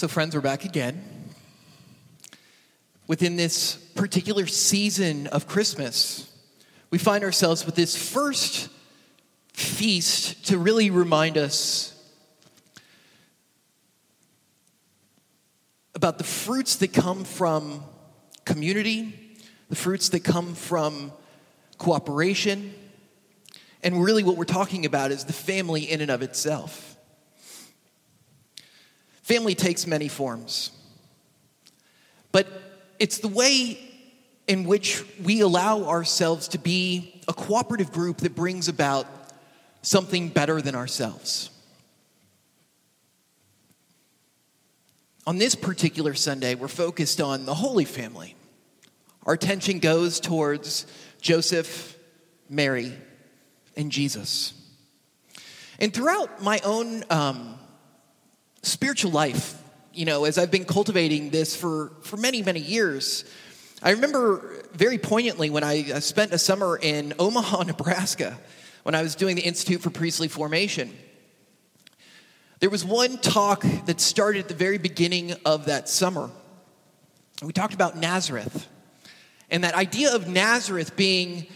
So, friends, we're back again. Within this particular season of Christmas, we find ourselves with this first feast to really remind us about the fruits that come from community, the fruits that come from cooperation, and really what we're talking about is the family in and of itself. Family takes many forms, but it's the way in which we allow ourselves to be a cooperative group that brings about something better than ourselves. On this particular Sunday, we're focused on the Holy Family. Our attention goes towards Joseph, Mary, and Jesus. And throughout my own um, spiritual life, you know, as I've been cultivating this for, for many, many years, I remember very poignantly when I spent a summer in Omaha, Nebraska, when I was doing the Institute for Priestly Formation. There was one talk that started at the very beginning of that summer. We talked about Nazareth and that idea of Nazareth being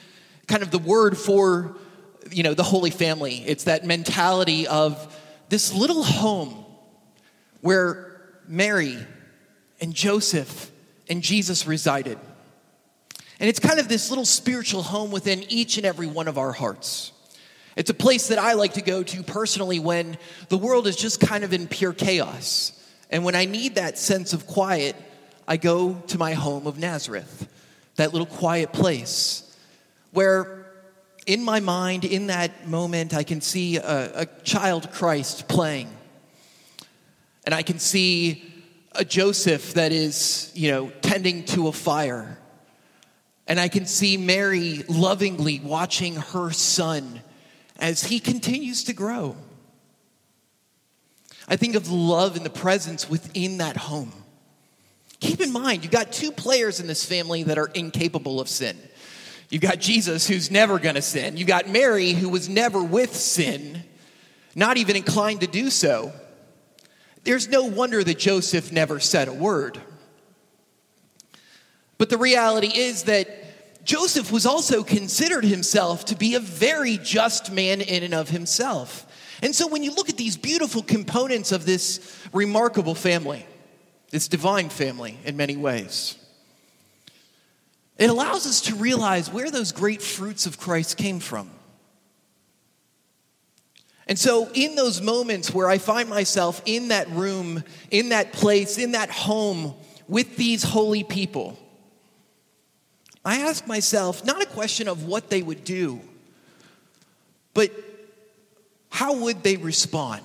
kind of the word for, you know, the Holy Family. It's that mentality of this little home where Mary and Joseph and Jesus resided. And it's kind of this little spiritual home within each and every one of our hearts. It's a place that I like to go to personally when the world is just kind of in pure chaos. And when I need that sense of quiet, I go to my home of Nazareth, that little quiet place where, in my mind, in that moment, I can see a, a child Christ playing and I can see a Joseph that is, you know, tending to a fire. And I can see Mary lovingly watching her son as he continues to grow. I think of love and the presence within that home. Keep in mind, you've got two players in this family that are incapable of sin. You've got Jesus, who's never going to sin. You've got Mary, who was never with sin, not even inclined to do so. There's no wonder that Joseph never said a word. But the reality is that Joseph was also considered himself to be a very just man in and of himself. And so when you look at these beautiful components of this remarkable family, this divine family in many ways, it allows us to realize where those great fruits of Christ came from. And so, in those moments where I find myself in that room, in that place, in that home with these holy people, I ask myself not a question of what they would do, but how would they respond?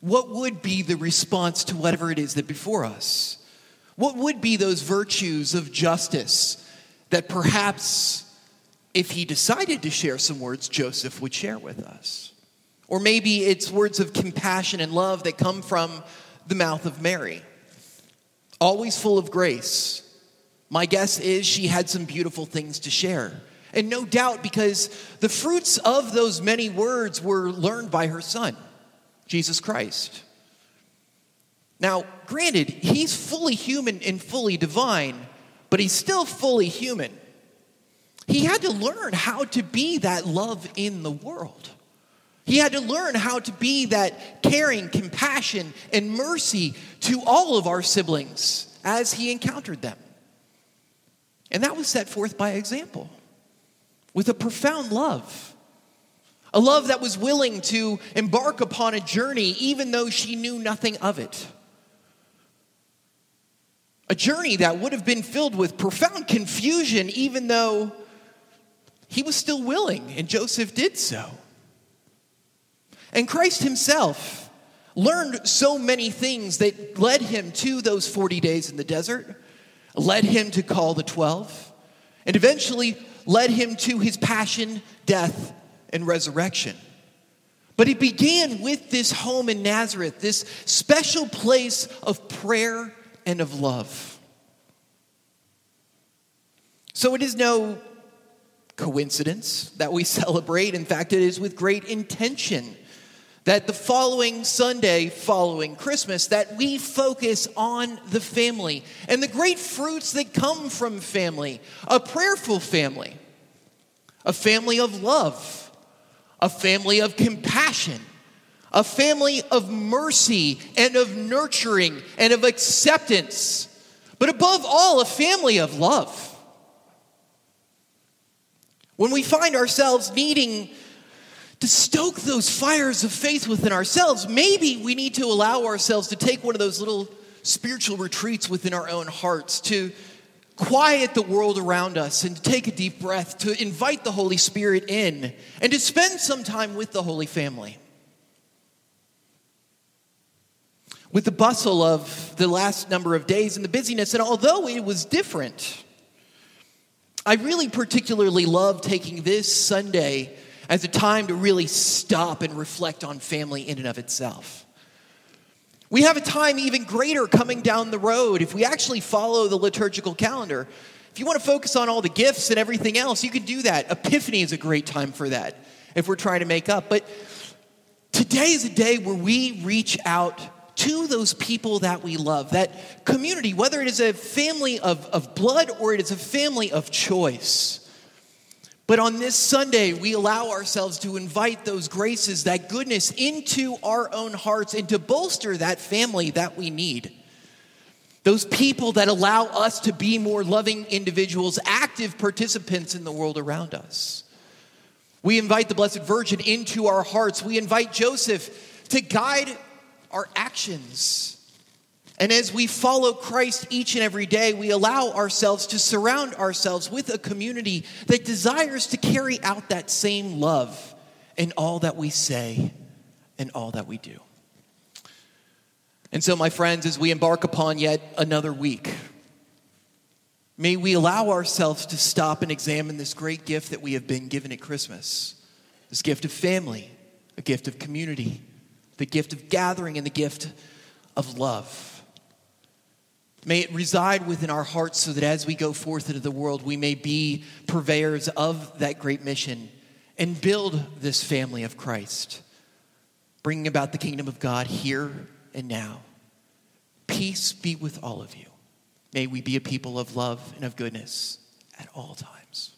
What would be the response to whatever it is that before us? What would be those virtues of justice that perhaps if he decided to share some words, Joseph would share with us. Or maybe it's words of compassion and love that come from the mouth of Mary. Always full of grace. My guess is she had some beautiful things to share. And no doubt because the fruits of those many words were learned by her son, Jesus Christ. Now, granted, he's fully human and fully divine, but he's still fully human. He had to learn how to be that love in the world. He had to learn how to be that caring, compassion, and mercy to all of our siblings as he encountered them. And that was set forth by example with a profound love. A love that was willing to embark upon a journey even though she knew nothing of it. A journey that would have been filled with profound confusion even though he was still willing, and Joseph did so. And Christ himself learned so many things that led him to those 40 days in the desert, led him to call the 12, and eventually led him to his passion, death, and resurrection. But it began with this home in Nazareth, this special place of prayer and of love. So it is no coincidence that we celebrate. In fact, it is with great intention that the following Sunday, following Christmas, that we focus on the family and the great fruits that come from family a prayerful family, a family of love, a family of compassion, a family of mercy and of nurturing and of acceptance, but above all, a family of love. When we find ourselves needing to stoke those fires of faith within ourselves, maybe we need to allow ourselves to take one of those little spiritual retreats within our own hearts to quiet the world around us and to take a deep breath, to invite the Holy Spirit in, and to spend some time with the Holy Family. With the bustle of the last number of days and the busyness, and although it was different, I really particularly love taking this Sunday as a time to really stop and reflect on family in and of itself. We have a time even greater coming down the road if we actually follow the liturgical calendar. If you want to focus on all the gifts and everything else, you can do that. Epiphany is a great time for that if we're trying to make up. But today is a day where we reach out to those people that we love, that community, whether it is a family of, of blood or it is a family of choice. But on this Sunday, we allow ourselves to invite those graces, that goodness into our own hearts and to bolster that family that we need. Those people that allow us to be more loving individuals, active participants in the world around us. We invite the Blessed Virgin into our hearts. We invite Joseph to guide our actions and as we follow Christ each and every day, we allow ourselves to surround ourselves with a community that desires to carry out that same love in all that we say and all that we do. And so, my friends, as we embark upon yet another week, may we allow ourselves to stop and examine this great gift that we have been given at Christmas this gift of family, a gift of community, the gift of gathering, and the gift of love. May it reside within our hearts so that as we go forth into the world, we may be purveyors of that great mission and build this family of Christ, bringing about the kingdom of God here and now. Peace be with all of you. May we be a people of love and of goodness at all times.